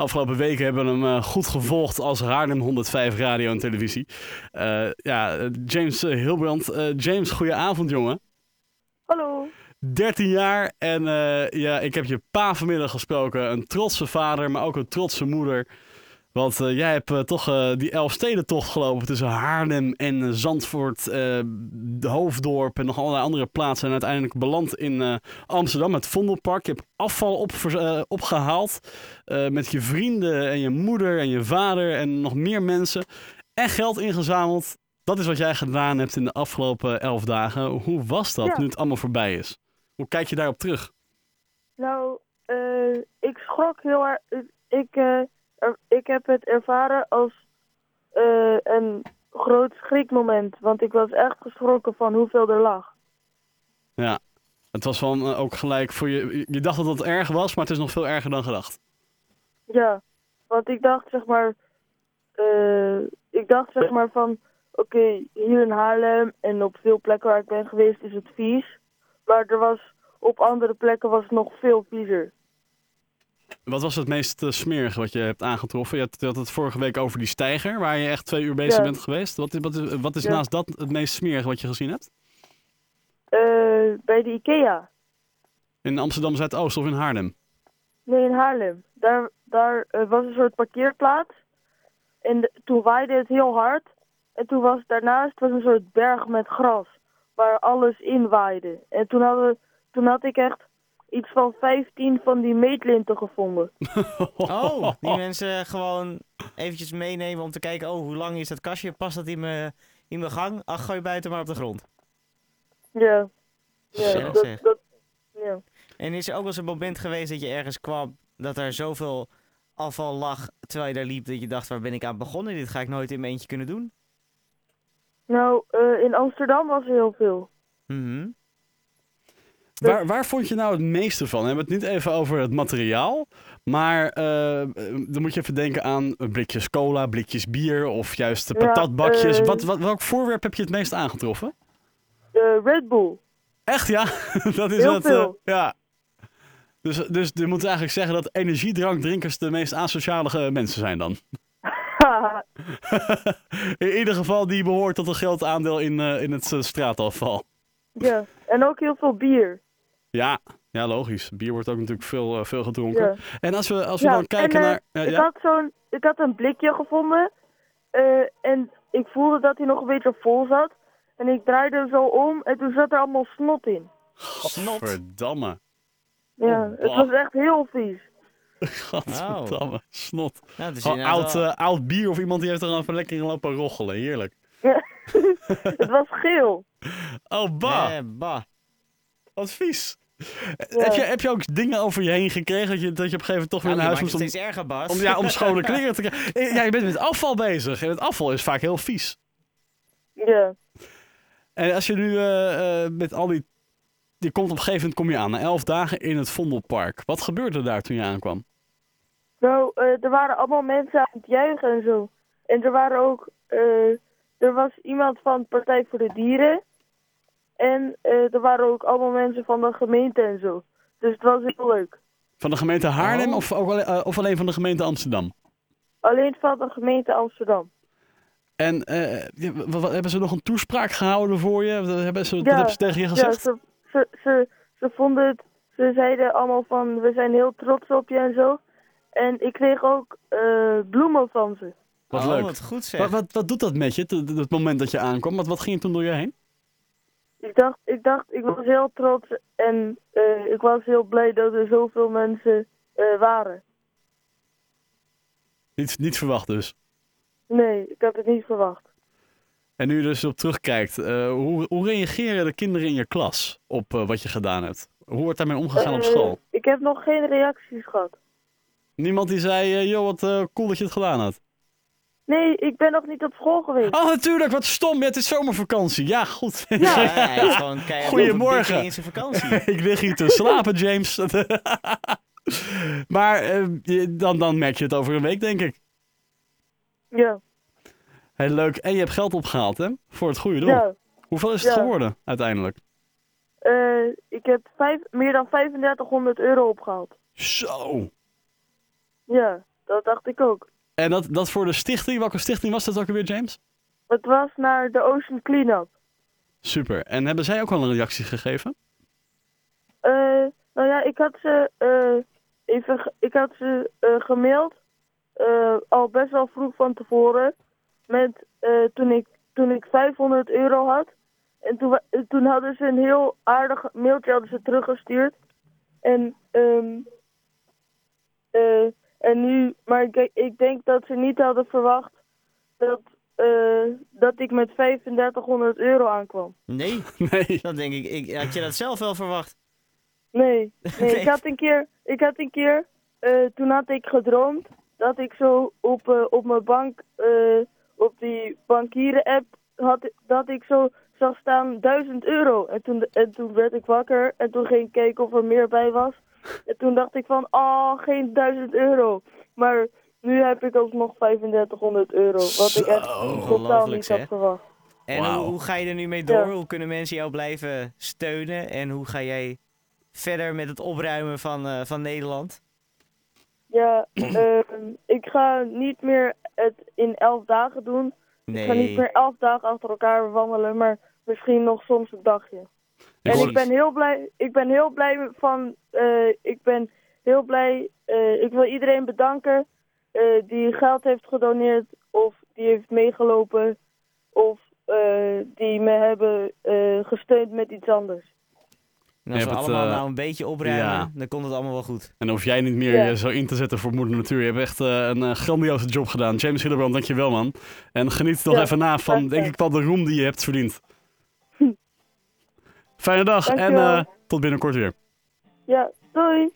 Afgelopen weken hebben we hem eh, goed gevolgd als Haarlem 105 radio en televisie. Eh, ja, eh, James uh, Hilbrand. Eh, James, goedenavond jongen. Hallo. 13 jaar en eh, ja, ik heb je pa vanmiddag gesproken. Een trotse vader, maar ook een trotse moeder. Want eh, jij hebt eh, toch eh, die Elfstedentocht gelopen tussen Haarlem en Zandvoort, de Hoofddorp en nog allerlei andere plaatsen. En uiteindelijk beland in Amsterdam, het Vondelpark. Je hebt afval op, eh, opgehaald eh, met je vrienden en je moeder en je vader en nog meer mensen. En geld ingezameld. Dat is wat jij gedaan hebt in de afgelopen elf dagen. Hoe was dat Ja. nu het allemaal voorbij is? Hoe kijk je daarop terug? Nou, ik schrok heel erg. Ik, ik heb het ervaren als eh, een groot schrikmoment. Want ik was echt geschrokken van hoeveel er lag. Ja, het was van eh, ook gelijk voor je. Je dacht dat het erg was, maar het is nog veel erger dan gedacht. Ja, want ik dacht zeg maar. eh, ik dacht zeg maar van. Oké, hier in Haarlem en op veel plekken waar ik ben geweest is het vies. Maar er was. Op andere plekken was het nog veel viezer. Wat was het meest eh, smerige wat je hebt aangetroffen? Je had, je had het vorige week over die steiger, waar je echt twee uur bezig Ja. bent geweest. Wat, is- wat, is- wat is Ja. naast dat het meest smerige wat je gezien hebt? Eh, bij de Ikea. In Amsterdam Zuidoost of in Haarlem? Nee, in Haarlem. Daar, daar eh, was een soort parkeerplaats. En de- toen waaide het heel hard. En toen was daarnaast was een soort berg met gras. Waar alles in waaide. En toen, hadden, toen had ik echt iets van 15 van die meetlinten gevonden. Oh, die mensen gewoon eventjes meenemen om te kijken, oh, hoe lang is dat kastje? Past dat in mijn, in mijn gang? Ach, gooi buiten maar op de grond. Ja. Ja, dat, dat, ja. En is er ook wel eens een moment geweest dat je ergens kwam, dat er zoveel afval lag terwijl je daar liep, dat je dacht, waar ben ik aan begonnen? Dit ga ik nooit in mijn eentje kunnen doen. Nou, eh, in Amsterdam was er heel veel. Mhm. Waar, waar vond je nou het meeste van? We hebben het niet even over het materiaal. Maar eh, dan moet je even denken aan blikjes cola, blikjes bier of juist de Ja, patatbakjes. eh, wat, wat, welk voorwerp heb je het meest aangetroffen? Eh, Red Bull. Echt ja, dat is Heel het. eh, veel. ja. Dus, dus je moet eigenlijk zeggen dat energiedrankdrinkers de meest asociale mensen zijn dan. In ieder geval die behoort tot een groot aandeel in, in het straatafval. ja, en ook heel veel bier. Ja, ja, logisch. Bier wordt ook natuurlijk veel, eh, veel gedronken. Ja. En als we, als we Ja, dan kijken en, eh, naar... ik, ja? had zo'n, ik had een blikje gevonden eh, en ik voelde dat hij nog een beetje vol zat. En ik draaide hem zo om en toen zat er allemaal snot in. Snot. Verdamme. Ja, Oh, het was echt heel vies. Gadverdamme. Snot. Nou, is Gewoon inderdaad oud, wel- eh, oud bier of iemand die heeft er lekker in lopen roggelen. Heerlijk. het was geel. Oh, bah. Eh, bah. Wat vies. Heb, je, heb je ook dingen over je heen gekregen dat je, dat je op een gegeven moment toch weer Nou, naar huis moest het om, steeds erger, Bas. om, ja, om schone kleren te krijgen? Eh, Ja, je bent met afval bezig. En het afval is vaak heel vies. Ja. En als je nu eh, eh, met al die... Je komt op een gegeven moment kom je aan, na elf dagen in het Vondelpark. Wat gebeurde daar toen je aankwam? Nou, eh, er waren allemaal mensen aan het juichen en zo. En er waren ook, eh, er was iemand van Partij voor de Dieren. En eh, er waren ook allemaal mensen van de gemeente en zo. Dus het was heel leuk. Van de gemeente Haarlem Oh. of, ook alleen, eh, of alleen van de gemeente Amsterdam? Alleen van de gemeente Amsterdam. En eh, ja, hebben ze nog een toespraak gehouden voor je? Wat Hebben ze, wat Ja, hebben ze tegen je Ja, gezegd? ze, ze, ze, ze vonden het, ze zeiden allemaal van, we zijn heel trots op je en zo. En ik kreeg ook eh, bloemen van ze. Wat oh, leuk. wat goed zeg. Wat, wat, wat doet dat met je, t- t- het moment dat je aankwam? Wat, wat ging er toen door je heen? Ik dacht, ik dacht, ik was heel trots en eh, ik was heel blij dat er zoveel mensen eh, waren. Niet, niet verwacht dus. Nee, ik had het niet verwacht. En nu je dus op terugkijkt, eh, hoe, hoe reageren de kinderen in je klas op wat je gedaan hebt? Hoe wordt daarmee omgegaan op school? ik heb nog geen reacties gehad. Niemand die zei, joh, wat cool dat je het gedaan had. Nee, ik ben nog niet op school geweest. Oh, natuurlijk, wat stom. Ja, het is zomervakantie. Ja, goed. Ja, hij heeft gewoon keihard Goedemorgen. in zijn vakantie. Ik lig hier te slapen, James. maar eh, je- dan, dan merk je het over een week, denk ik. Ja, Heel leuk. En je hebt geld opgehaald, hè? Voor het goede doel. ja. Hoeveel is het Ja. geworden, uiteindelijk? Eh, ik heb vijf, meer dan 3500 euro opgehaald. Zo. Ja, dat dacht ik ook. En dat, dat voor de stichting, welke stichting was dat ook alweer, James? Het was naar de Ocean Cleanup. Super. En hebben zij ook al een reactie gegeven? Eh, nou ja, ik had ze, eh, even, ik had ze eh, gemaild, eh, al best wel vroeg van tevoren, met, eh, toen, ik, toen ik 500 euro had. En toen, toen hadden ze een heel aardig mailtje hadden ze teruggestuurd. En, ehm eh, en nu, maar ik, ik denk dat ze niet hadden verwacht dat, eh, dat ik met 3500 euro aankwam. Nee, Nee. dan denk ik, ik, had je dat zelf wel verwacht? Nee, nee, Nee. ik had een keer, ik had een keer, eh, toen had ik gedroomd dat ik zo op, eh, op mijn bank, eh, op die bankieren app, had, dat ik zo zag staan 1000 euro. En toen, en toen werd ik wakker en toen ging ik kijken of er meer bij was. En toen dacht ik van, oh, geen 1000 euro. Maar nu heb ik ook nog 3500 euro, wat ik echt totaal Ongelooflijk, niet had verwacht. En hoe, hoe ga je er nu mee door? Ja. Hoe kunnen mensen jou blijven steunen? En hoe ga jij verder met het opruimen van, eh, van Nederland? Ja, ehm, ik ga niet meer het in 11 dagen doen. Ik ga niet meer elf dagen achter elkaar wandelen, maar misschien nog soms een dagje. En ik ben heel blij, ik ben heel blij van, eh, ik ben heel blij, eh, ik wil iedereen bedanken eh, die geld heeft gedoneerd of die heeft meegelopen of eh, die me hebben eh, gesteund met iets anders. En als we allemaal nou een beetje opruimen, ja. dan komt het allemaal wel goed. En hoef jij niet meer Ja. zo in te zetten voor moeder natuur. Je hebt echt een grandioze job gedaan. James Hildebrand, dankjewel man. En geniet toch Ja, even na van, denk ik wel, de roem die je hebt verdiend. Fijne dag en Dankjewel. eh, tot binnenkort weer. Ja, doei!